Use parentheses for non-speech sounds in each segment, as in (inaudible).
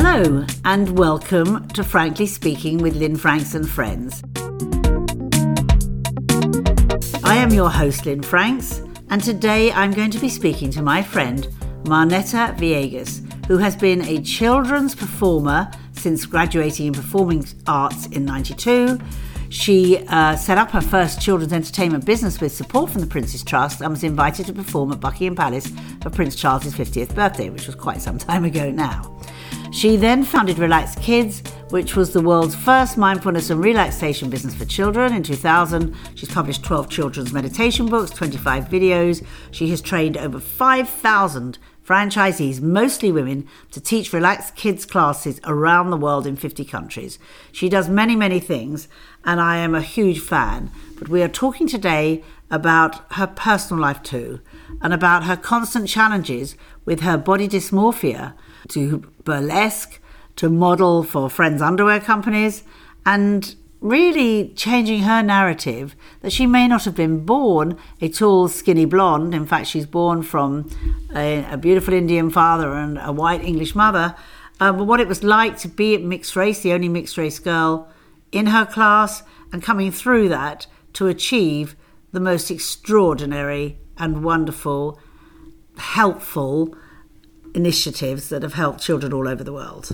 Hello, and welcome to Frankly Speaking with Lynne Franks and Friends. I am your host, Lynne Franks, and today I'm going to be speaking to my friend, Marnetta Viegas, who has been a children's performer since graduating in performing arts in 92. She uh, set up her first children's entertainment business with support from the Prince's Trust and was invited to perform at Buckingham Palace for Prince Charles's 50th birthday, which was quite some time ago now. She then founded Relax Kids, which was the world's first mindfulness and relaxation business for children in 2000. She's published 12 children's meditation books, 25 videos. She has trained over 5,000 franchisees, mostly women, to teach relaxed kids classes around the world in 50 countries. She does many, many things, and I am a huge fan. But we are talking today about her personal life too, and about her constant challenges with her body dysmorphia to burlesque, to model for friends' underwear companies, and really changing her narrative that she may not have been born a tall, skinny blonde. In fact, she's born from a, a beautiful Indian father and a white English mother. Uh, but what it was like to be a mixed race, the only mixed race girl in her class, and coming through that to achieve the most extraordinary and wonderful, helpful initiatives that have helped children all over the world.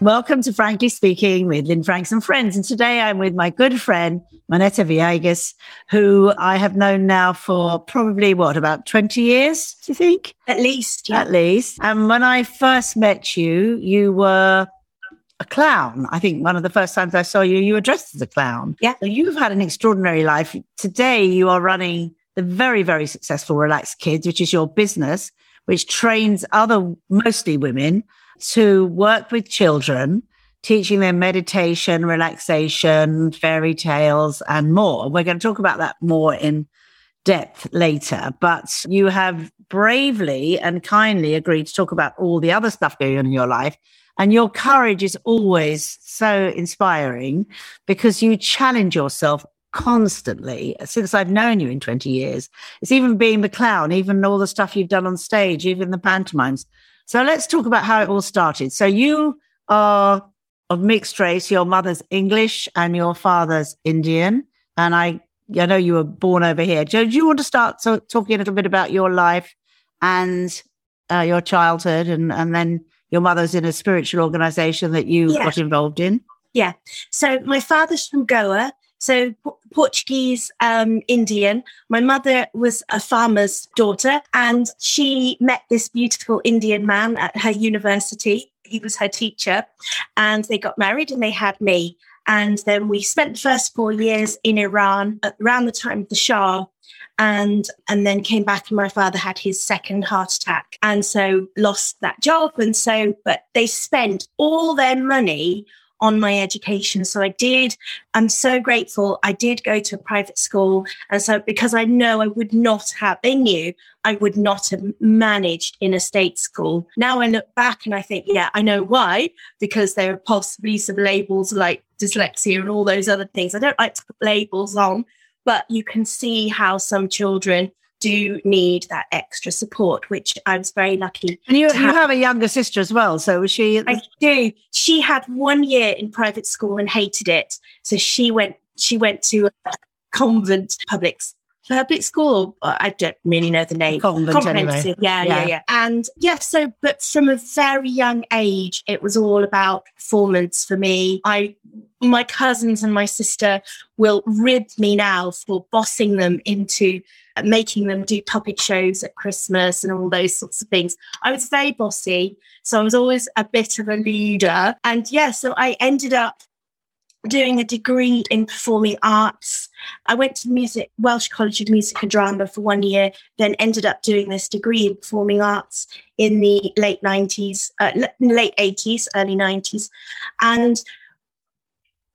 Welcome to Frankly Speaking with Lynne Franks and Friends. And today I'm with my good friend, Marnetta Viegas, who I have known now for probably what, about 20 years, do you think? At least. Yeah. At least. And when I first met you, you were a clown. I think one of the first times I saw you, you were dressed as a clown. Yeah. So you've had an extraordinary life. Today you are running the very, very successful Relax Kids, which is your business, which trains other, mostly women, to work with children, teaching them meditation, relaxation, fairy tales, and more. We're going to talk about that more in depth later, but you have bravely and kindly agreed to talk about all the other stuff going on in your life. And your courage is always so inspiring because you challenge yourself constantly since I've known you in 20 years. It's even being the clown, even all the stuff you've done on stage, even the pantomimes. So let's talk about how it all started. So you are of mixed race. Your mother's English and your father's Indian. And I, I know you were born over here. Do, do you want to start so, talking a little bit about your life and uh, your childhood, and and then your mother's in a spiritual organization that you yeah. got involved in? Yeah. So my father's from Goa. So Portuguese, um, Indian. My mother was a farmer's daughter and she met this beautiful Indian man at her university. He was her teacher and they got married and they had me. And then we spent the first four years in Iran around the time of the Shah and and then came back and my father had his second heart attack and so lost that job and so but they spent all their money on my education. So I did, I'm so grateful. I did go to a private school. And so because I know I would not have, they knew I would not have managed in a state school. Now I look back and I think, yeah, I know why, because there are possibly some labels like dyslexia and all those other things. I don't like to put labels on, but you can see how some children do need that extra support, which I was very lucky. And you, you have. have. a younger sister as well. So was she? I do. She had one year in private school and hated it. So she went. She went to a convent public public school. Uh, I don't really know the name. Convent, anyway. Yeah, yeah, yeah, yeah. And yeah, so but from a very young age, it was all about performance for me. I my cousins and my sister will rib me now for bossing them into making them do puppet shows at Christmas and all those sorts of things. I was very bossy. So I was always a bit of a leader. And yeah, so I ended up doing a degree in performing arts. I went to music, Welsh College of Music and Drama for one year, then ended up doing this degree in performing arts in the late 90s, uh, late 80s, early 90s. And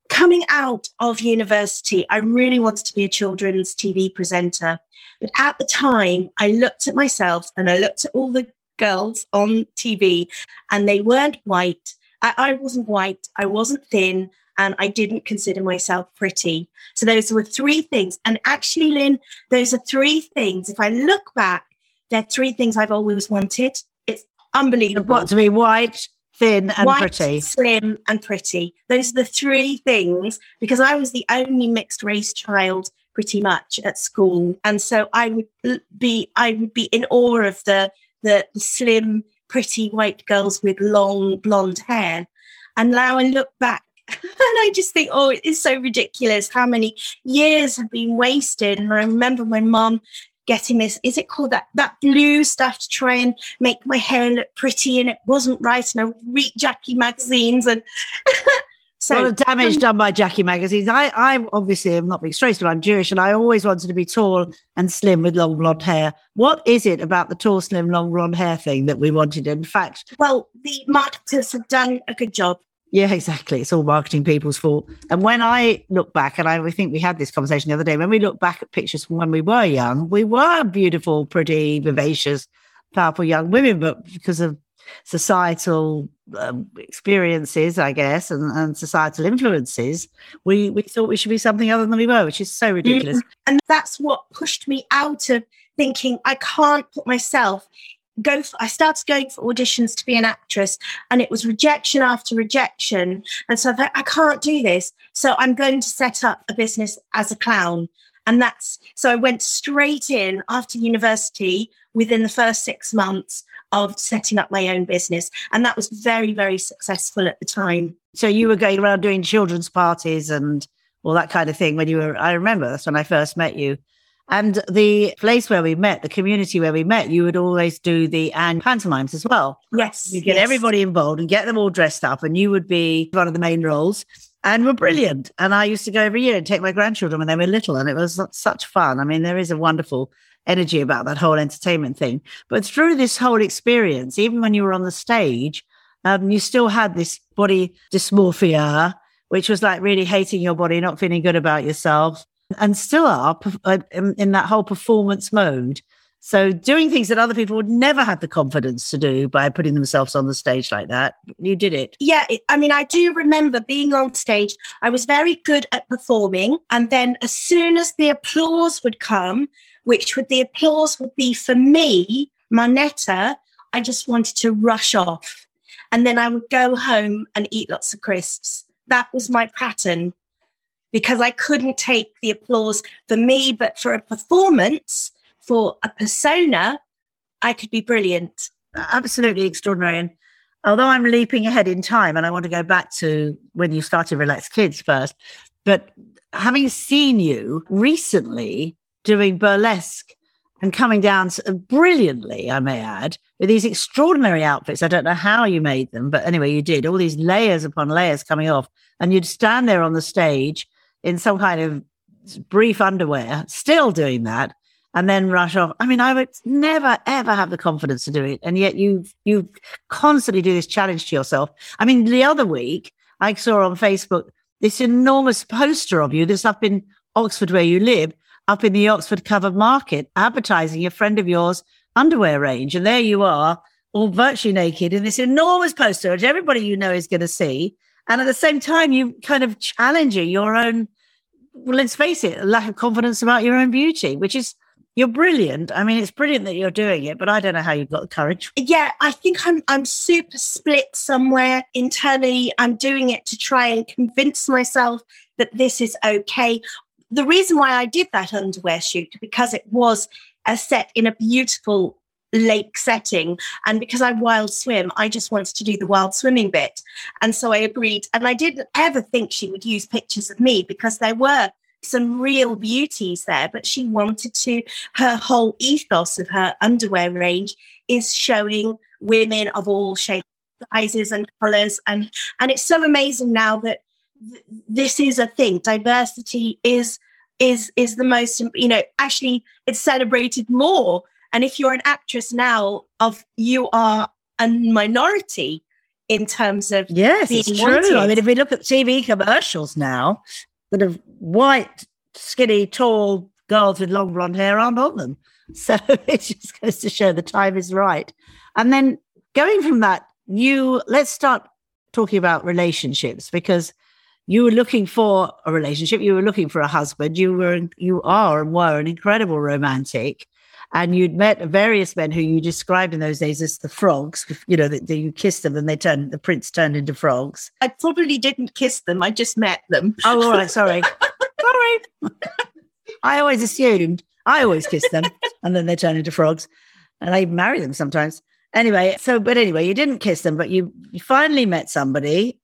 coming out of university, I really wanted to be a children's TV presenter. But at the time, I looked at myself and I looked at all the girls on TV, and they weren't white. I, I wasn't white. I wasn't thin. And I didn't consider myself pretty. So those were three things. And actually, Lynne, those are three things. If I look back, they're three things I've always wanted. It's unbelievable. What to be white, thin, and White, pretty. slim, and pretty. Those are the three things because I was the only mixed race child pretty much at school, and so I would be I would be in awe of the the, the slim, pretty white girls with long blonde hair. And now I look back and I just think, oh, it is so ridiculous how many years have been wasted. And I remember my mum getting this, is it called that that blue stuff to try and make my hair look pretty and it wasn't right. And I would read Jackie magazines and (laughs) So, a lot of damage um, done by Jackie magazines. I, I obviously am not being race, but I'm Jewish, and I always wanted to be tall and slim with long blonde hair. What is it about the tall, slim, long blonde hair thing that we wanted? In fact, well, the marketers have done a good job. Yeah, exactly. It's all marketing people's fault. And when I look back, and I think we had this conversation the other day, when we look back at pictures from when we were young, we were beautiful, pretty, vivacious, powerful young women, but because of societal um, experiences, I guess, and, and societal influences, we, we thought we should be something other than we were, which is so ridiculous. And that's what pushed me out of thinking I can't put myself go for, I started going for auditions to be an actress and it was rejection after rejection. And so I thought, I can't do this. So I'm going to set up a business as a clown. And that's so I went straight in after university within the first six months of setting up my own business. And that was very, very successful at the time. So you were going around doing children's parties and all that kind of thing when you were, I remember that's when I first met you. And the place where we met, the community where we met, you would always do the and pantomimes as well. Yes. You get yes. everybody involved and get them all dressed up, and you would be one of the main roles and were brilliant. And I used to go every year and take my grandchildren when they were little, and it was such fun. I mean, there is a wonderful energy about that whole entertainment thing. But through this whole experience, even when you were on the stage, um, you still had this body dysmorphia, which was like really hating your body, not feeling good about yourself, and still are in, in that whole performance mode. So doing things that other people would never have the confidence to do by putting themselves on the stage like that, you did it. Yeah, I mean, I do remember being on stage. I was very good at performing, and then as soon as the applause would come, which would the applause would be for me, Marnetta, I just wanted to rush off, and then I would go home and eat lots of crisps. That was my pattern because I couldn't take the applause for me, but for a performance for a persona, I could be brilliant. Absolutely extraordinary. And although I'm leaping ahead in time and I want to go back to when you started Relax Kids first, but having seen you recently doing burlesque and coming down to, uh, brilliantly, I may add, with these extraordinary outfits. I don't know how you made them, but anyway, you did all these layers upon layers coming off, and you'd stand there on the stage in some kind of brief underwear, still doing that and then rush off. I mean, I would never ever have the confidence to do it, and yet you you constantly do this challenge to yourself. I mean, the other week I saw on Facebook this enormous poster of you that's up in Oxford where you live, up in the Oxford covered market, advertising a friend of yours underwear range, and there you are, all virtually naked in this enormous poster, which everybody you know is going to see, and at the same time you kind of challenging your own. Well, let's face it, lack of confidence about your own beauty, which is you're brilliant. I mean, it's brilliant that you're doing it, but I don't know how you've got the courage. Yeah, I think I'm I'm super split somewhere internally. I'm doing it to try and convince myself that this is okay. The reason why I did that underwear shoot because it was a set in a beautiful lake setting and because I wild swim I just wanted to do the wild swimming bit and so I agreed and I didn't ever think she would use pictures of me because there were some real beauties there, but she wanted to, her whole ethos of her underwear range is showing women of all shapes, sizes, and colors. And, and it's so amazing now that th- this is a thing. Diversity is, is, is the most, you know, actually it's celebrated more. And if you're an actress now of you are a minority in terms of yes, it's true. wanted. I mean, if we look at TV commercials now, that of white, skinny, tall girls with long blonde hair aren't on them. (laughs) So it just goes to show the time is right. And then going from that, you let's start talking about relationships because you were looking for a relationship, you were looking for a husband, you were you are and were an incredible romantic. And you'd met various men who you described in those days as the frogs. You know, that you kissed them and they turned, the prince turned into frogs. I probably didn't kiss them. I just met them. Oh, all right. Sorry. (laughs) sorry. I always assumed, I always kiss them and then they turn into frogs. And I marry them sometimes. Anyway, so, but anyway, you didn't kiss them, but you, you finally met somebody.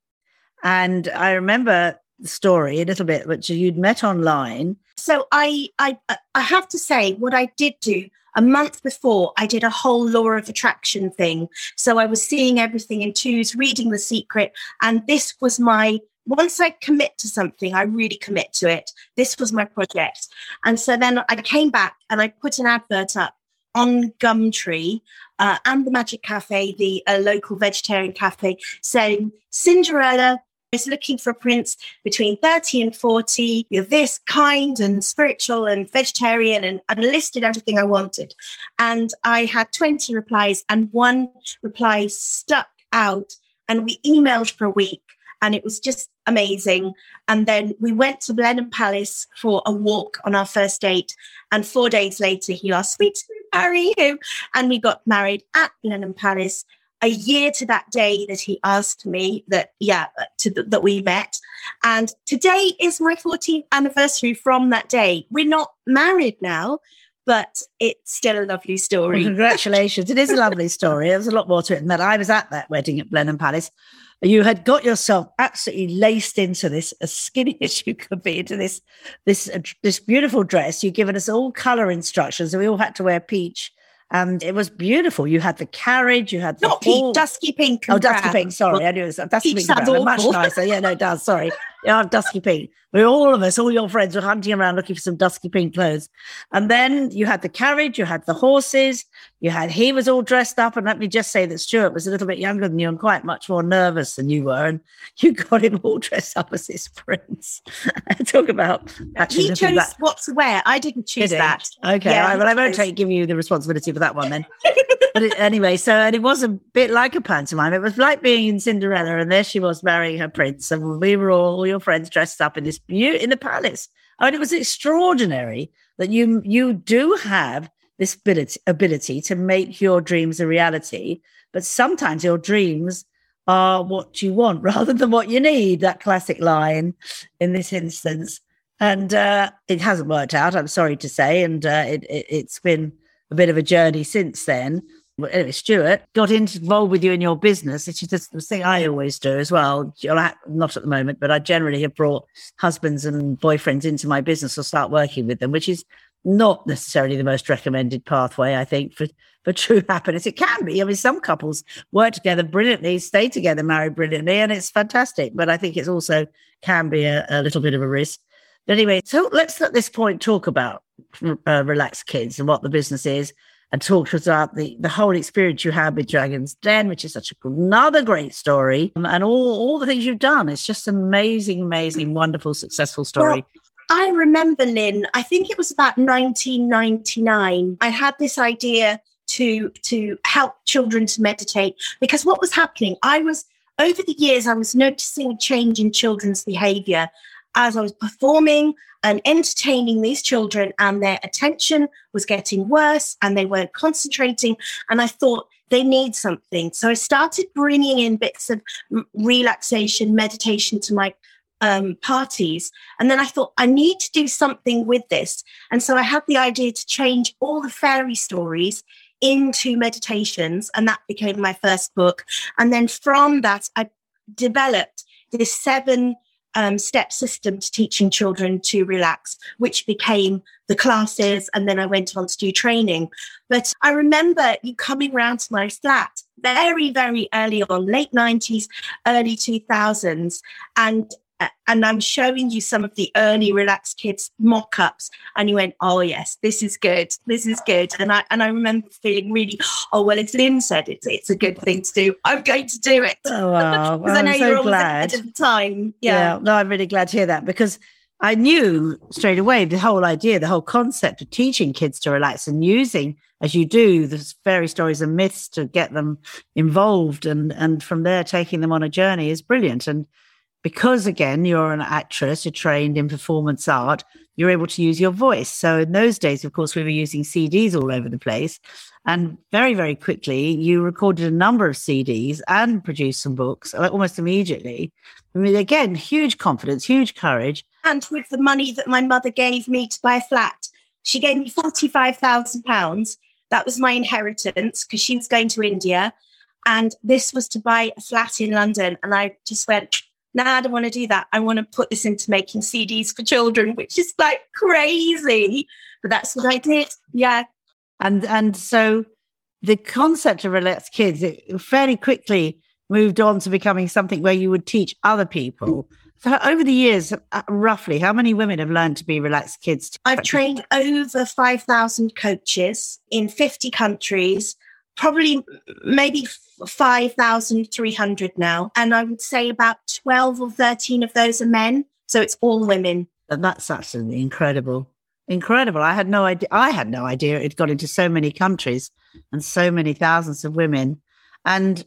And I remember the story a little bit, which you'd met online. So I, I, I have to say, what I did do a month before, I did a whole law of attraction thing. So I was seeing everything in twos, reading The Secret, and this was my. Once I commit to something, I really commit to it. This was my project. And so then I came back and I put an advert up on Gumtree uh, and the Magic Cafe, the uh, local vegetarian cafe, saying Cinderella is looking for a prince between 30 and 40. You're this kind and spiritual and vegetarian and, and listed everything I wanted. And I had 20 replies and one reply stuck out and we emailed for a week and it was just amazing. And then we went to Blenheim Palace for a walk on our first date. And four days later, he asked me to marry him. And we got married at Blenheim Palace a year to that day that he asked me that, yeah, to, that we met. And today is my 14th anniversary from that day. We're not married now, but it's still a lovely story. Well, congratulations. it is a lovely (laughs) story. There's a lot more to it than that. I was at that wedding at Blenheim Palace. You had got yourself absolutely laced into this, as skinny (laughs) as you could be, into this this uh, this beautiful dress. You'd given us all color instructions, and we all had to wear peach and it was beautiful. You had the carriage, you had the not pink, dusky pink. Oh, dusky pink. Sorry, I knew it was uh, dusky pink. Much nicer. Yeah, no, it does. Sorry, (laughs) yeah, dusky pink. We all of us, all your friends, were hunting around looking for some dusky pink clothes. And then you had the carriage, you had the horses, you had he was all dressed up. And let me just say that Stuart was a little bit younger than you and quite much more nervous than you were, and you got him all (laughs) dressed up as this prince. (laughs) Talk about actually. He chose what to wear. I didn't choose Did that. Okay, yeah, well, I won't take give you the responsibility for that one then. (laughs) but it, anyway, so and it was a bit like a pantomime. It was like being in Cinderella, and there she was marrying her prince, and we were all, all your friends dressed up in this beauty in the palace. I mean, it was extraordinary that you you do have this ability ability to make your dreams a reality, but sometimes your dreams are what you want (laughs) rather than what you need. That classic line in this instance, and uh, it hasn't worked out. I'm sorry to say, and uh, it, it, it's been a bit of a journey since then. Anyway, Stuart got involved with you in your business, which is the thing I always do as well. Not at the moment, but I generally have brought husbands and boyfriends into my business or start working with them, which is not necessarily the most recommended pathway, I think, for, for (laughs) true happiness. It can be. I mean, some couples work together brilliantly, stay together, marry brilliantly, and it's fantastic. But I think it's also can be a, a little bit of a risk. But anyway, so let's at this point talk about uh, Relax Kids and what the business is and talk about the, the whole experience you had with Dragon's Den, which is such a, another great story, um, and all, all the things you've done. It's just amazing, amazing, wonderful, successful story. Well, I remember, Lynne, I think it was about 1999. I had this idea to, to help children to meditate because what was happening, I was over the years, I was noticing a change in children's behavior as I was performing and entertaining these children, and their attention was getting worse and they weren't concentrating. And I thought, they need something. So I started bringing in bits of relaxation, meditation to my um, parties. And then I thought, I need to do something with this. And so I had the idea to change all the fairy stories into meditations. And that became my first book. And then from that, I developed this seven um, step system to teaching children to relax, which became the classes. And then I went on to do training. But I remember you coming round to my flat very, very early on, late 90s, early 2000s. And and I'm showing you some of the early Relax Kids mock-ups, and you went, "Oh yes, this is good. This is good." And I and I remember feeling really, "Oh well, it's Lynne said it's it's a good thing to do. I'm going to do it." Oh wow! well, (laughs) I know I'm so you're glad. at the time. Yeah. yeah. No, I'm really glad to hear that because I knew straight away the whole idea, the whole concept of teaching kids to relax and using, as you do, the fairy stories and myths to get them involved, and and from there taking them on a journey is brilliant and because again, you're an actress, you're trained in performance art, you're able to use your voice. So in those days, of course, we were using CDs all over the place. And very, very quickly, you recorded a number of CDs and produced some books uh, almost immediately. I mean, again, huge confidence, huge courage. And with the money that my mother gave me to buy a flat, she gave me £45,000. That was my inheritance because she was going to India. And this was to buy a flat in London. And I just went, nah, I don't want to do that. I want to put this into making CDs for children, which is like crazy. But that's what I did. Yeah. And and so the concept of relaxed kids it fairly quickly moved on to becoming something where you would teach other people. So over the years, uh, roughly, how many women have learned to be relaxed kids? I've trained over 5,000 coaches in 50 countries, probably maybe 5,300 now. And I would say about 12 or 13 of those are men. So it's all women. And that's absolutely incredible. Incredible. I had no idea. I had no idea it got into so many countries and so many thousands of women. And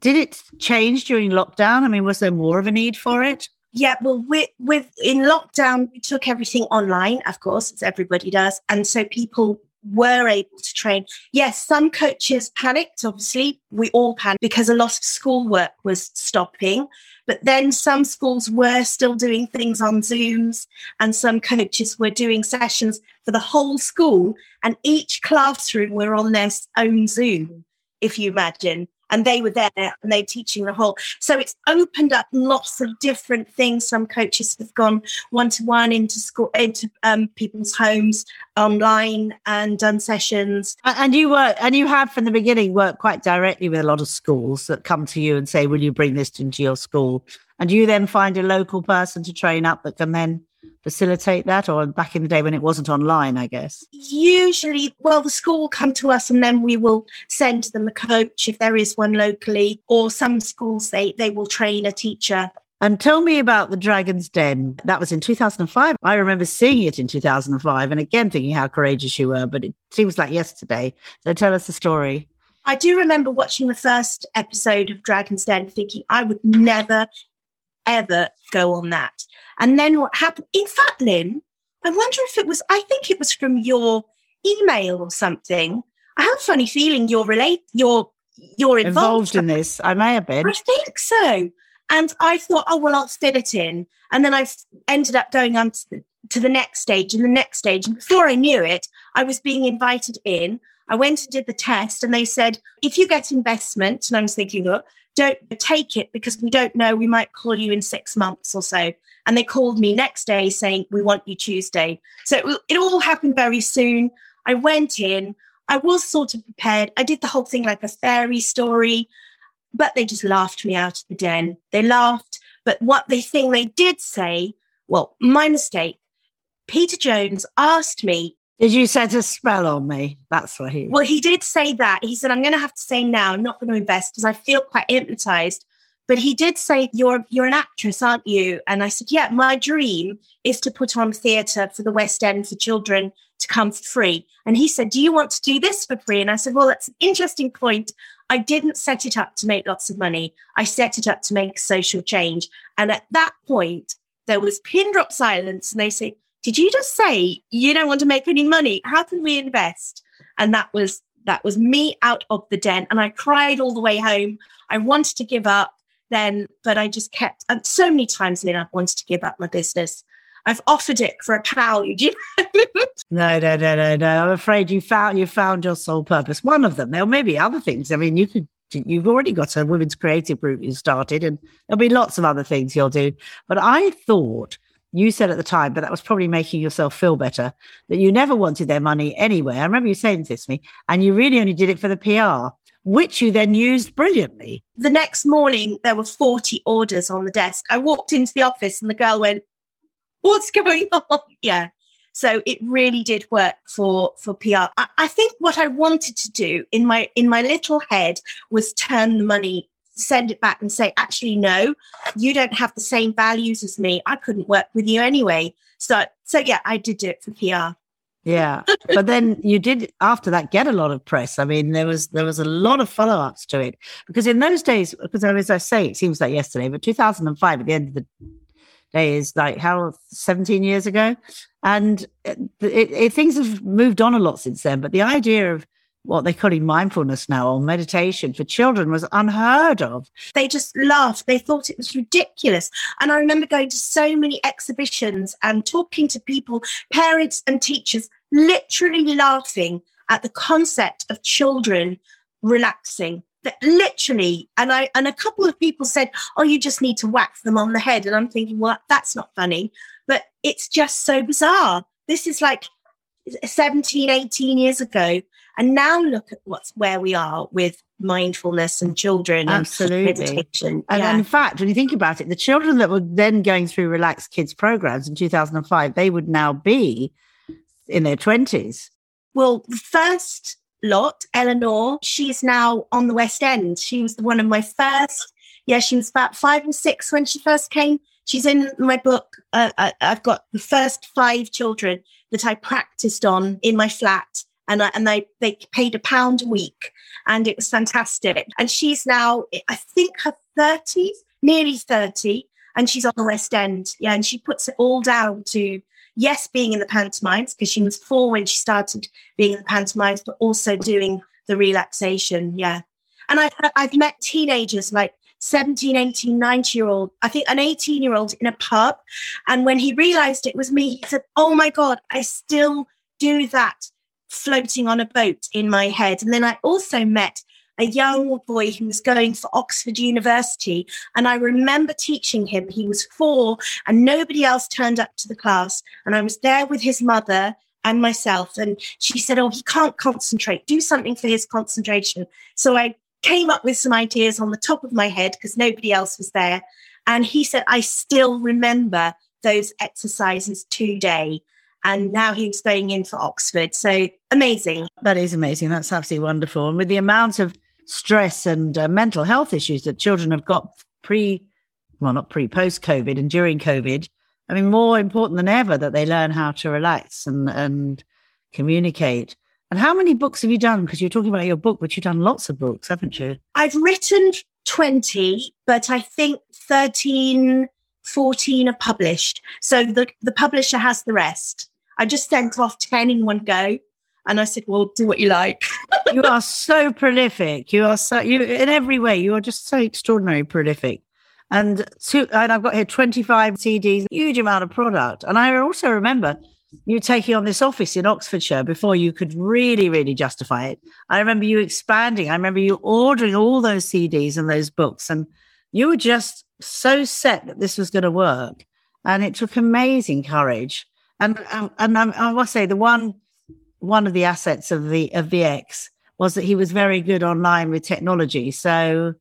did it change during lockdown? I mean, was there more of a need for it? Yeah, well, with, with in lockdown, we took everything online, of course, as everybody does, and so people were able to train. Yes, some coaches panicked, obviously. We all panicked because a lot of schoolwork was stopping. But then some schools were still doing things on Zooms, and some coaches were doing sessions for the whole school, and each classroom were on their own Zoom, if you imagine and they were there and they were teaching the whole. So it's opened up lots of different things. Some coaches have gone one to one into school, into um, people's homes online and done sessions. And you work, and you have from the beginning worked quite directly with a lot of schools that come to you and say, "Will you bring this into your school?" And you then find a local person to train up that can then facilitate that or back in the day when it wasn't online i guess usually well the school will come to us and then we will send them a coach if there is one locally or some schools they they will train a teacher and tell me about the Dragon's Den. That was in 2005. I remember seeing it in 2005 and again thinking how courageous you were, but it seems like yesterday. So tell us the story. I do remember watching the first episode of Dragon's Den thinking I would never, ever go on that. And then what happened? In fact, Lynne, I wonder if it was, I think it was from your email or something. I have a funny feeling you're relate, you're, you're involved, involved in this. I may have been. I think so. And I thought, oh, well, I'll fit it in. And then I ended up going on to the, to the next stage and the next stage. And before I knew it, I was being invited in. I went and did the test and they said, if you get investment, and I was thinking, look, don't take it because we don't know, we might call you in six months or so. And they called me next day saying, We want you Tuesday. So it, it all happened very soon. I went in, I was sort of prepared. I did the whole thing like a fairy story, but they just laughed me out of the den. They laughed. But what the thing they did say, well, my mistake. Peter Jones asked me, Did you set a spell on me? That's what he. Well, he did say that. He said, I'm going to have to say now, I'm not going to invest because I feel quite hypnotized. But he did say, "You're you're an actress, aren't you?" And I said, "Yeah, my dream is to put on theatre for the West End for children to come for free." And he said, "Do you want to do this for free?" And I said, "Well, that's an interesting point. I didn't set it up to make lots of money. I set it up to make social change." And at that point, there was pin drop silence, and they say, "Did you just say you don't want to make any money? How can we invest?" And that was that was me out of the den, and I cried all the way home. I wanted to give up then, but I just kept, and so many times then I've wanted to give up my business. I've offered it for a pal. You know? no, no, no, no, no. I'm afraid you found you found your sole purpose. One of them. There may be other things. I mean, you could you've already got a women's creative group you started, and there'll be lots of other things you'll do. But I thought you said at the time, but that was probably making yourself feel better, that you never wanted their money anyway. I remember you saying this to me, and you really only did it for the PR which you then used brilliantly. The next morning, there were 40 orders on the desk. I walked into the office and the girl went, What's going (laughs) on? Yeah. So it really did work for for PR. I, I think what I wanted to do in my in my little head was turn the money, send it back and say, actually, no, you don't have the same values as me. I couldn't work with you anyway. So so yeah, I did do it for PR. Yeah. (laughs) but then you did after that get a lot of press. I mean, there was there was a lot of follow-ups to it. Because in those days, because as I say, it seems like yesterday, but 2005 at the end of the day is like how 17 years ago. And it, it, things have moved on a lot since then. But the idea of what they call in mindfulness now or meditation for children was unheard of. They just laughed. They thought it was ridiculous. And I remember going to so many exhibitions and talking to people, parents and teachers, literally laughing at the concept of children relaxing. That literally, and I and a couple of people said, "Oh, you just need to whack them on the head," and I'm thinking, "Well, that's not funny," but it's just so bizarre. This is like 17, 18 years ago, and now look at what's where we are with mindfulness and children Absolutely. and meditation. And, yeah. and in fact, when you think about it, the children that were then going through relaxed kids programs in 2005, they would now be in their 20s. Well, the first lot, Eleanor, she's now on the West End. She was one of my first. Yeah, she was about five and six when she first came. She's in my book. Uh, I, I've got the first five children that I practiced on in my flat and uh, and they they paid a pound a week, and it was fantastic. And she's now, I think, her thirties, nearly thirty, and she's on the West End. Yeah, and she puts it all down to yes, being in the pantomimes because she was four when she started being in the pantomimes, but also doing the relaxation. Yeah, and I've I've met teenagers like 17, 18, 19 year old, I think an 18 year old in a pub. And when he realized it was me, he said, Oh my God, I still do that floating on a boat in my head. And then I also met a young boy who was going for Oxford University. And I remember teaching him, he was four, and nobody else turned up to the class. And I was there with his mother and myself. And she said, Oh, he can't concentrate. Do something for his concentration. So I came up with some ideas on the top of my head because nobody else was there. And he said, I still remember those exercises today and now he's going in for Oxford. So amazing. That is amazing. That's absolutely wonderful. And with the amount of stress and uh, mental health issues that children have got pre, well, not pre, post COVID and during COVID, I mean, more important than ever that they learn how to relax and, and communicate. And how many books have you done? Because you're talking about your book, but you've done lots of books, haven't you? I've written 20, but I think 13, 14 are published. So the, the publisher has the rest. I just sent off 10 in one go. And I said, well, do what you like. (laughs) you are so prolific. You are so, you in every way, you are just so extraordinarily prolific. And, two, and I've got here 25 CDs, huge amount of product. And I also remember you taking on this office in Oxfordshire before you could really, really justify it. I remember you expanding. I remember you ordering all those CDs and those books. And you were just so set that this was going to work. And it took amazing courage and um, and I, I must say the one one of the assets of the of VX was that he was very good online with technology. So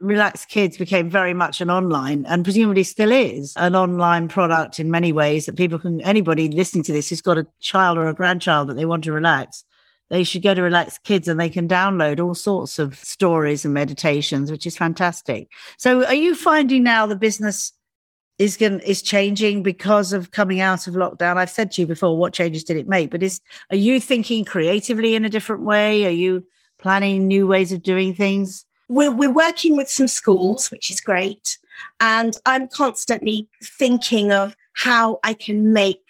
Relax Kids became very much an online and presumably still is an online product in many ways that people can anybody listening to this who's got a child or a grandchild that they want to relax they should go to Relax Kids and they can download all sorts of stories and meditations, which is fantastic. So, are you finding now the business is going is changing because of coming out of lockdown. I've said to you before what changes did it make but is are you thinking creatively in a different way? Are you planning new ways of doing things? We're, we're working with some schools which is great and i'm constantly thinking of how i can make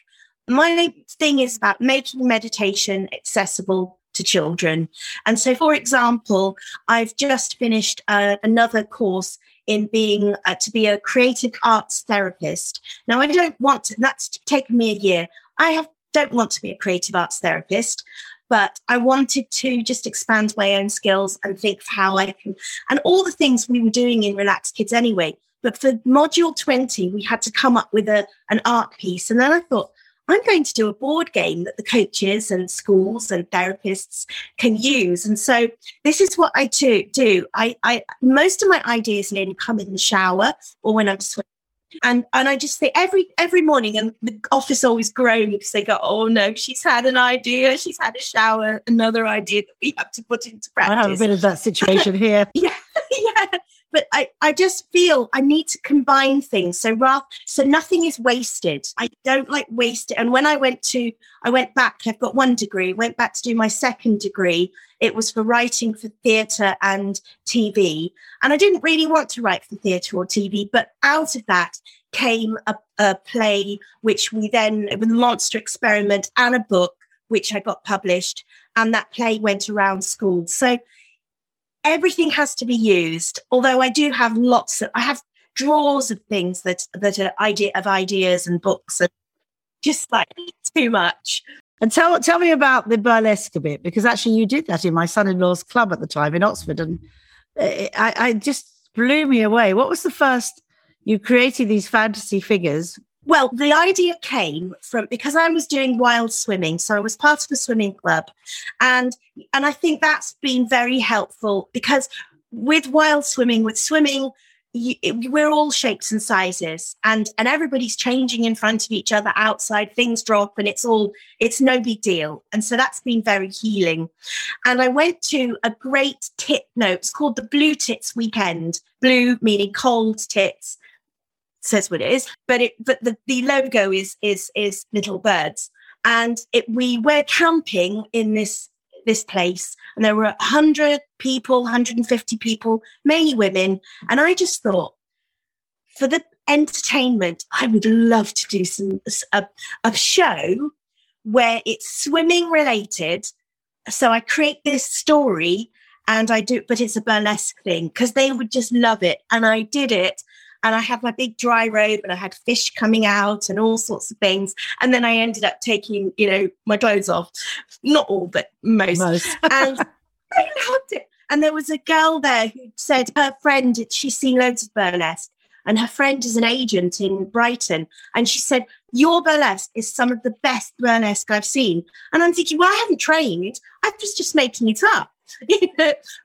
my thing is about making meditation accessible to children. And so for example i've just finished uh, another course in being uh, to be a creative arts therapist. Now, I don't want to, that's taken me a year. I have don't want to be a creative arts therapist, but I wanted to just expand my own skills and think of how I can, and all the things we were doing in Relax Kids anyway. But for module 20, we had to come up with a, an art piece. And then I thought, I'm going to do a board game that the coaches and schools and therapists can use. And so this is what I do. do. I, I most of my ideas nearly come in the shower or when I'm swimming. And and I just say every every morning, and the office always groans because they go, "Oh no, she's had an idea, she's had a shower, another idea that we have to put into practice." I have a bit of that situation here. (laughs) yeah, (laughs) yeah but I, I just feel I need to combine things. So rather, so nothing is wasted. I don't like waste it. And when I went to, I went back, I've got one degree, went back to do my second degree. It was for writing for theatre and TV. And I didn't really want to write for theatre or TV, but out of that came a, a play, which we then, with Monster Experiment and a book, which I got published. And that play went around schools. So everything has to be used. Although I do have lots of, I have drawers of things that that are idea of ideas and books and just like too much. And tell tell me about the burlesque a bit because actually you did that in my son-in-law's club at the time in Oxford, and it, I, I just blew me away. What was the first you created these fantasy figures well, the idea came from because I was doing wild swimming, so I was part of a swimming club, and and I think that's been very helpful because with wild swimming, with swimming, you, we're all shapes and sizes, and and everybody's changing in front of each other outside. Things drop, and it's all it's no big deal, and so that's been very healing. And I went to a great tit no, it's called the Blue Tits Weekend. Blue meaning cold tits says what it is, but it but the, the logo is is is little birds. And it we were camping in this this place and there were 100 people 150 people mainly women. And i just thought for the entertainment i would love to do some a, a show where it's swimming related. So i create this story and i do but it's a burlesque thing because they would just love it. And i did it and I had my big dry robe and I had fish coming out and all sorts of things. And then I ended up taking, you know, my clothes off. Not all, but most. most. (laughs) and I loved it. And there was a girl there who said her friend, she's seen loads of burlesque, and her friend is an agent in Brighton. And she said, Your burlesque is some of the best burlesque I've seen. And I'm thinking, Well, I haven't trained. I was just making it up. (laughs)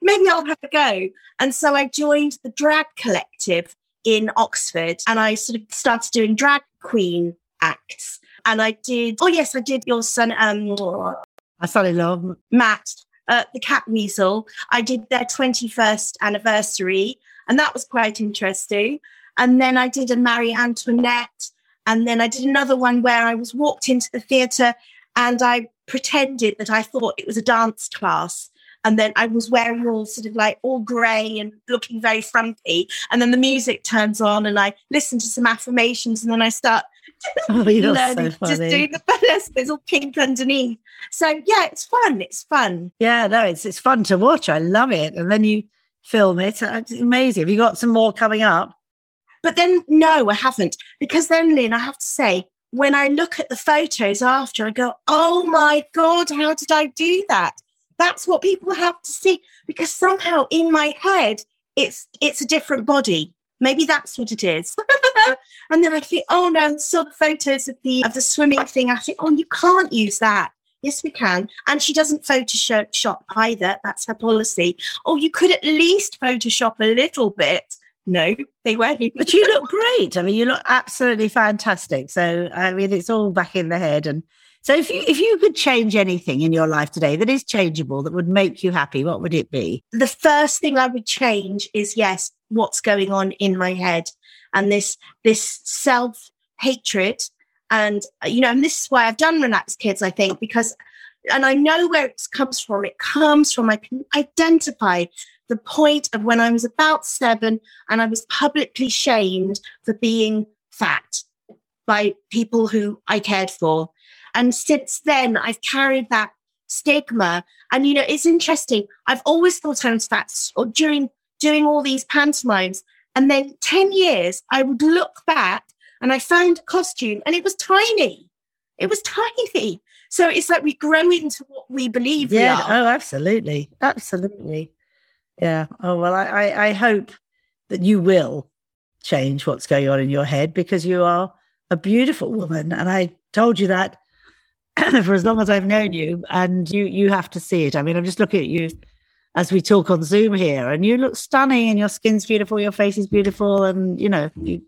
Maybe I'll have a go. And so I joined the drag collective in Oxford and I sort of started doing drag queen acts. And I did, oh, yes, I did your son, um, my son in law, Matt, uh, the Catweazle. I did their 21st anniversary, and that was quite interesting. And then I did a Marie Antoinette. And then I did another one where I was walked into the theatre and I pretended that I thought it was a dance class. And then I was wearing all sort of like all grey and looking very frumpy. And then the music turns on and I listen to some affirmations and then I start (laughs) oh, learning, so just doing the burlesque. There's all pink underneath. So yeah, it's fun. It's fun. Yeah, no, it's it's fun to watch. I love it. And then you film it. Uh, it's amazing. Have you got some more coming up? But then no, I haven't. Because then, Lynne, I have to say, when I look at the photos after, I go, oh my God, how did I do that? That's what people have to see because somehow in my head it's it's a different body. Maybe that's what it is. (laughs) and then I think, oh no, saw the photos of the of the swimming thing. I think, oh, you can't use that. Yes, we can. And she doesn't Photoshop either. That's her policy. Oh, you could at least Photoshop a little bit. No, they weren't. But you look great. I mean, you look absolutely fantastic. So, I mean, it's all back in the head. And so if you if you could change anything in your life today that is changeable that would make you happy, what would it be? The first thing I would change is yes, what's going on in my head and this this self hatred and you know and this is why I've done Relax Kids I think because and I know where it comes from. It comes from I can identify the point of when I was about 7 and I was publicly shamed for being fat by people who I cared for and since then, I've carried that stigma. And, you know, it's interesting. I've always thought I was fat or during doing all these pantomimes. And then 10 years, I would look back and I found a costume and it was tiny. It was tiny. So it's like we grow into what we believe yeah, we Oh, absolutely. Absolutely. Yeah. Oh, well, I, I, I hope that you will change what's going on in your head because you are a beautiful woman. And I told you that (coughs) for as long as I've known you, and you you have to see it. I mean, I'm just looking at you as we talk on Zoom here, and you look stunning, and your skin's beautiful, your face is beautiful, and you know you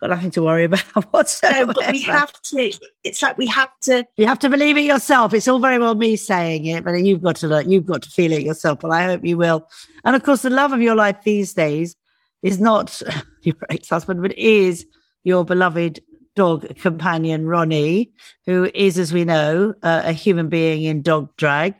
got nothing to worry (laughs) about whatsoever. No, but we have to. It's like we have to. You have to believe it yourself. It's all very well me saying it, but you've got to look. You've got to feel it yourself. Well, I hope you will. And of course, the love of your life these days is not (laughs) your ex husband, but is your beloved dog companion, Ronnie, who is, as we know, uh, a human being in dog drag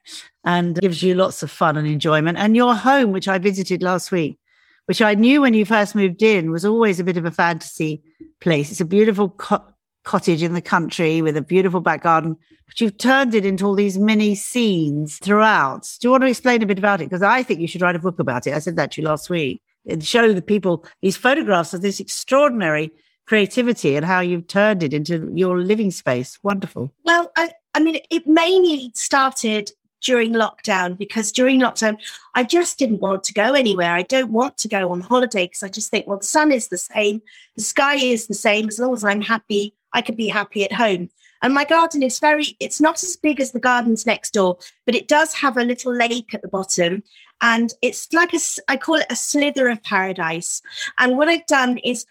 and gives you lots of fun and enjoyment. And your home, which I visited last week, which I knew when you first moved in was always a bit of a fantasy place. It's a beautiful co- cottage in the country with a beautiful back garden, but you've turned it into all these mini scenes throughout. Do you want to explain a bit about it? Because I think you should write a book about it. I said that to you last week and show the people these photographs of this extraordinary creativity and how you've turned it into your living space. Wonderful. Well, I, I mean, it mainly started during lockdown because during lockdown, I just didn't want to go anywhere. I don't want to go on holiday because I just think, well, the sun is the same, the sky is the same. As long as I'm happy, I can be happy at home. And my garden is very, it's not as big as the gardens next door, but it does have a little lake at the bottom. And it's like a, I call it a slither of paradise. And what I've done is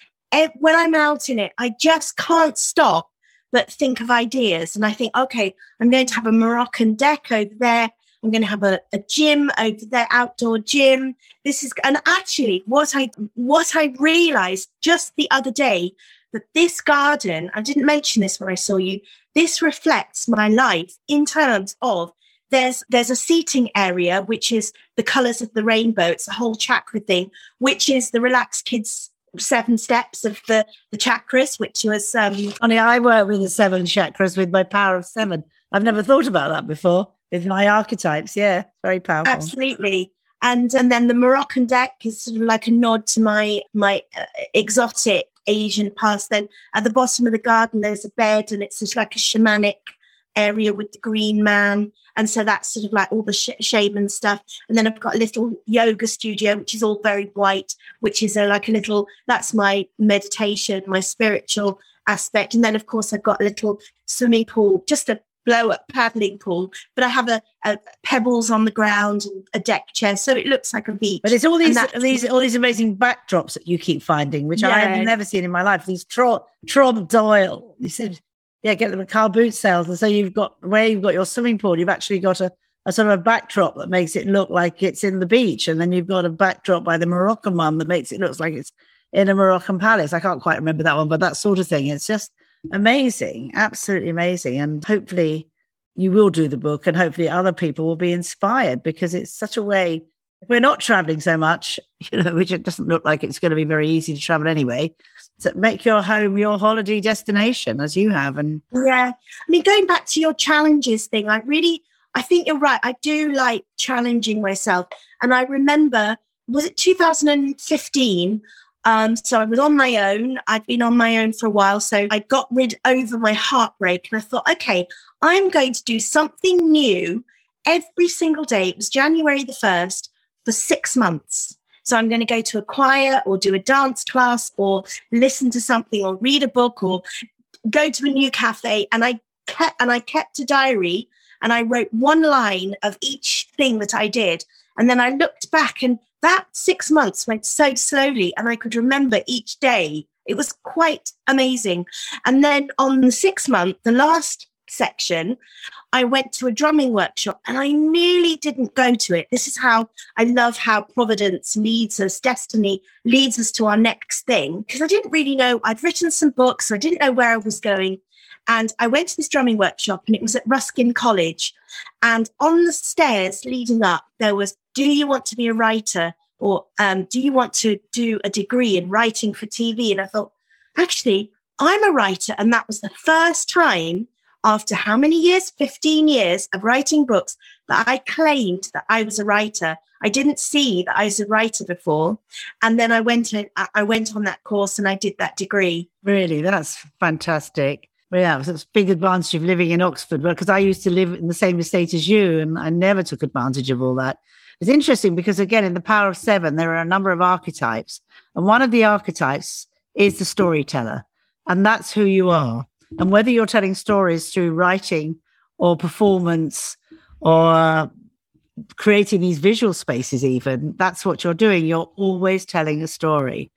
when I'm out in it, I just can't stop but think of ideas. And I think, okay, I'm going to have a Moroccan deck over there. I'm going to have a, a gym over there, outdoor gym. This is, and actually, what I what I realized just the other day that this garden, I didn't mention this when I saw you. This reflects my life in terms of there's there's a seating area which is the colors of the rainbow. It's a whole chakra thing, which is the Relax Kids seven steps of the, the chakras, which was. Um, Only I work with the seven chakras with my power of seven. I've never thought about that before with my archetypes. Yeah, very powerful. Absolutely. And and then the Moroccan deck is sort of like a nod to my my uh, exotic Asian past. Then at the bottom of the garden, there's a bed, and it's just like a shamanic area with the green man. And so that's sort of like all the sh- shaman stuff. And then I've got a little yoga studio, which is all very white, which is a, like a little, that's my meditation, my spiritual aspect. And then, of course, I've got a little swimming pool, just a blow up paddling pool, but I have a, a, pebbles on the ground and a deck chair, so it looks like a beach. But it's all these these all these amazing backdrops that you keep finding, which yeah. I have never seen in my life. These Tro- trompe l'oeil. You said yeah, get them at car boot sales. And so you've got where you've got your swimming pool, you've actually got a, a sort of a backdrop that makes it look like it's in the beach. And then you've got a backdrop by the Moroccan one that makes it look like it's in a Moroccan palace. I can't quite remember that one, but that sort of thing. It's just amazing, absolutely amazing. And hopefully you will do the book and hopefully other people will be inspired because it's such a way we're not traveling so much, (laughs) you know, which it doesn't look like it's going to be very easy to travel anyway make your home your holiday destination as you have and yeah i mean going back to your challenges thing i really i think you're right i do like challenging myself and i remember was it 2015 um, so I was on my own. I'd been on my own for a while. So I got rid over my heartbreak and I thought, okay, I'm going to do something new every single day. It was January the 1st for six months. So I'm going to go to a choir or do a dance class or listen to something or read a book or go to a new cafe. And I kept and I kept a diary and I wrote one line of each thing that I did. And then I looked back and that six months went so slowly and I could remember each day. It was quite amazing. And then on the sixth month, the last section, I went to a drumming workshop and I nearly didn't go to it. This is how I love how Providence leads us, destiny leads us to our next thing. Because I didn't really know, I'd written some books, I didn't know where I was going. And I went to this drumming workshop and it was at Ruskin College. And on the stairs leading up, there was, Do you want to be a writer? Or um, do you want to do a degree in writing for TV? And I thought, actually, I'm a writer. And that was the first time after how many years? 15 years of writing books that I claimed that I was a writer. I didn't see that I was a writer before. And then I went I went on that course and I did that degree. Really? That's fantastic. Well, yeah, it's a big advantage of living in Oxford because I used to live in the same estate as you and I never took advantage of all that. It's interesting because, again, in the power of seven, there are a number of archetypes. And one of the archetypes is the storyteller. And that's who you are. And whether you're telling stories through writing or performance or creating these visual spaces, even, that's what you're doing. You're always telling a story.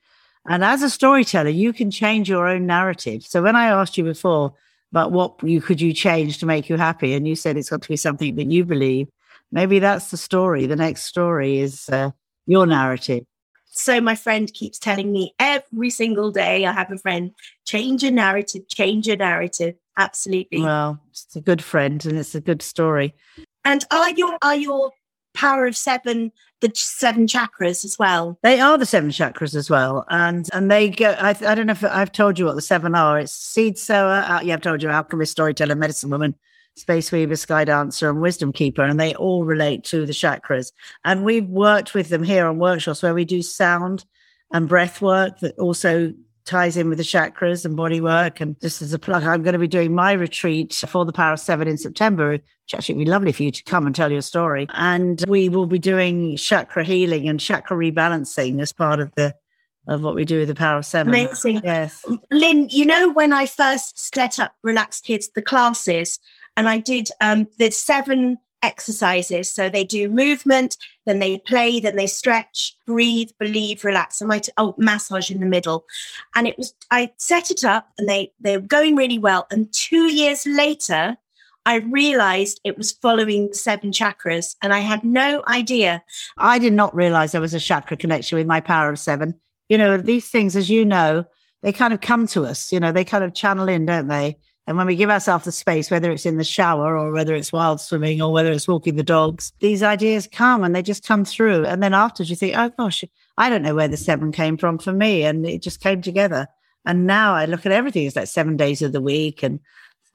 And as a storyteller, you can change your own narrative. So when I asked you before about what you could you change to make you happy, and you said it's got to be something that you believe, maybe that's the story. The next story is uh, your narrative. So my friend keeps telling me every single day, I have a friend, change your narrative, change your narrative. Absolutely. Well, it's a good friend and it's a good story. And are your are your power of seven the seven chakras as well? They are the seven chakras as well, and and they go. I, I don't know if I've told you what the seven are. It's seed sower. Uh, yeah, I've told you alchemist, storyteller, medicine woman, space weaver, sky dancer, and wisdom keeper, and they all relate to the chakras. And we've worked with them here on workshops where we do sound and breath work that also ties in with the chakras and body work. And just as a plug, I'm going to be doing my retreat for the Power of Seven in September, which actually would be lovely for you to come and tell your story. And we will be doing chakra healing and chakra rebalancing as part of the of what we do with the Power of Seven. Amazing. Yes. Lynne, you know, when I first set up Relax Kids, the classes, and I did um, the seven exercises. So they do movement, then they play, then they stretch, breathe, believe, relax. And my t- oh, massage in the middle. And it was I set it up and they they were going really well. And two years later, I realized it was following the seven chakras and I had no idea. I did not realize there was a chakra connection with my power of seven. You know, these things, as you know, they kind of come to us, you know, they kind of channel in, don't they? And when we give ourselves the space, whether it's in the shower or whether it's wild swimming or whether it's walking the dogs, these ideas come and they just come through. And then afterwards you think, oh gosh, I don't know where the seven came from for me. And it just came together. And now I look at everything as like seven days of the week and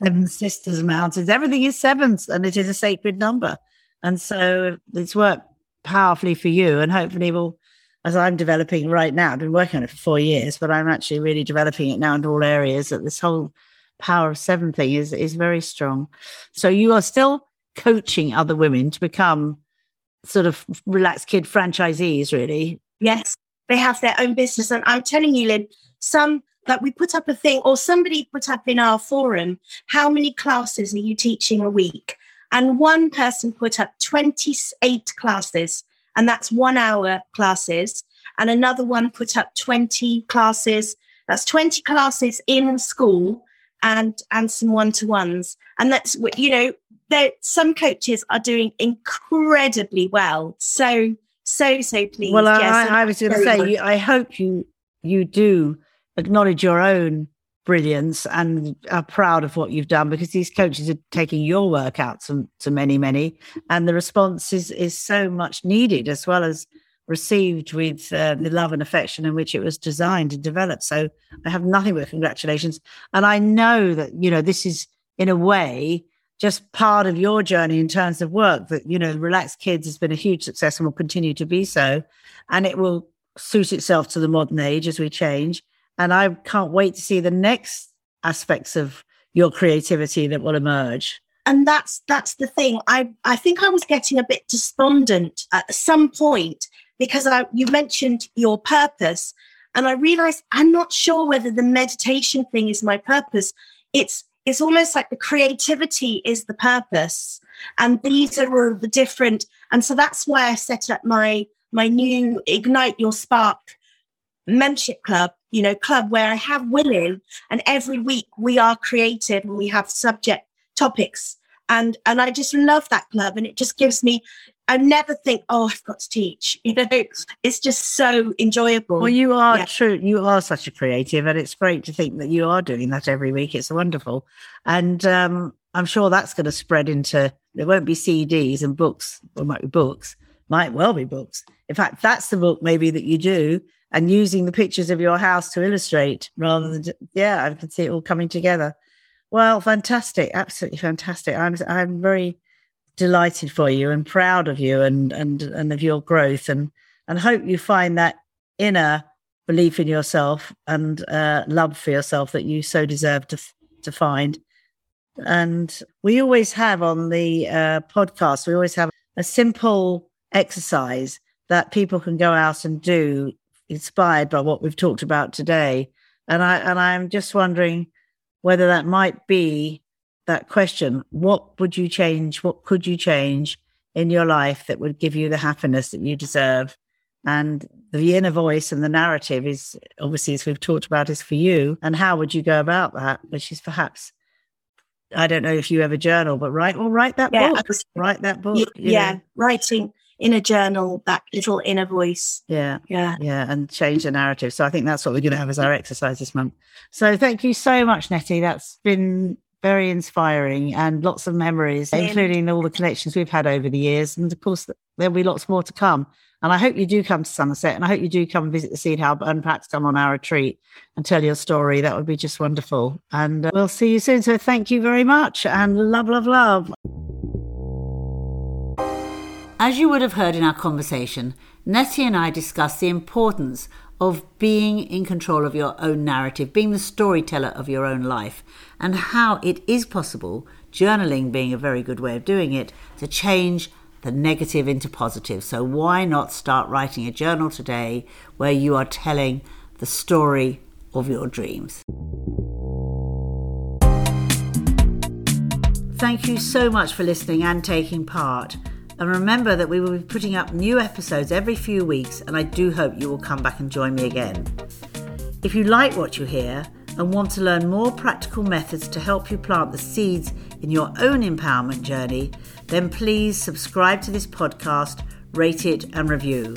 seven (laughs) sisters mountains. Everything is sevens and it is a sacred number. And so it's worked powerfully for you and hopefully will as I'm developing right now. I've been working on it for four years, but I'm actually really developing it now in all areas that this whole power of seven thing is is very strong. So you are still coaching other women to become sort of relaxed kid franchisees, really. Yes, they have their own business, and I'm telling you, Lynne, some that we put up a thing, or somebody put up in our forum, how many classes are you teaching a week? And one person put up 28 classes, and that's one hour classes. And another one put up 20 classes. That's 20 classes in school and and some one-to-ones. And that's what you know there some coaches are doing incredibly well. So so so pleased well yes, I, I, was going to say you, i hope you you do acknowledge your own brilliance and are proud of what you've done because these coaches are taking your work out to, to many many and the response is is so much needed as well as received with uh, the love and affection in which it was designed and developed. So I have nothing but congratulations. And I know that, you know, this is in a way just part of your journey in terms of work that, you know, Relax Kids has been a huge success and will continue to be so. And it will suit itself to the modern age as we change. And I can't wait to see the next aspects of your creativity that will emerge and that's that's the thing i i think i was getting a bit despondent at some point because I, you mentioned your purpose. And I realized I'm not sure whether the meditation thing is my purpose. It's it's almost like the creativity is the purpose. And these are all the different. And so that's why I set up my my new Ignite Your Spark membership club, you know, club where I have women and every week we are creative and we have subject topics. And and I just love that club. And it just gives me I never think, oh, I've got to teach. (laughs) You know, it's just so enjoyable. Well, you are yeah. true. You are such a creative, and it's great to think that you are doing that every week. It's wonderful, and um, I'm sure that's going to spread into. There won't be CDs and books, or might be books, might well be books. In fact, that's the book maybe that you do, and using the pictures of your house to illustrate rather than yeah, I can see it all coming together. Well, fantastic, absolutely fantastic. I'm I'm very delighted for you and proud of you and and and of your growth and and hope you find that inner belief in yourself and uh, love for yourself that you so deserve to to find. And we always have on the uh, podcast, we always have a simple exercise that people can go out and do, inspired by what we've talked about today. And I and I'm just wondering whether that might be that question what would you change? What could you change in your life that would give you the happiness that you deserve? And the inner voice and the narrative is obviously as we've talked about is for you. And how would you go about that? Which is perhaps i don't know if you ever journal but write well write that yeah, book. was, write that book yeah, yeah. writing in a journal, that little inner voice. Yeah. Yeah. Yeah. And change the narrative. So I think that's what we're going to have as our exercise this month. So thank you so much, Nettie. That's been very inspiring and lots of memories, Yeah. including all the connections we've had over the years. And of course, there'll be lots more to come. And I hope you do come to Somerset and I hope you do come and visit the Seed Hub and perhaps come on our retreat and tell your story. That would be just wonderful. And uh, we'll see you soon. So thank you very much and love, love, love. As you would have heard in our conversation, Nettie and I discussed the importance of being in control of your own narrative, being the storyteller of your own life, and how it is possible, journaling being a very good way of doing it, to change the negative into positive. So, why not start writing a journal today where you are telling the story of your dreams? Thank you so much for listening and taking part. And remember that we will be putting up new episodes every few weeks, and I do hope you will come back and join me again. If you like what you hear and want to learn more practical methods to help you plant the seeds in your own empowerment journey, then please subscribe to this podcast, rate it, and review.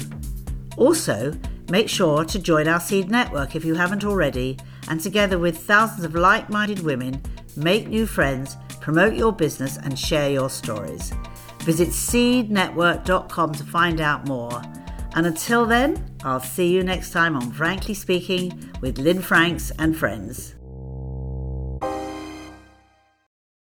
Also, make sure to join our Seed Network if you haven't already, and together with thousands of like minded women, make new friends, promote your business, and share your stories. Visit seednetwork.com to find out more. And until then, I'll see you next time on Frankly Speaking with Lynne Franks and Friends.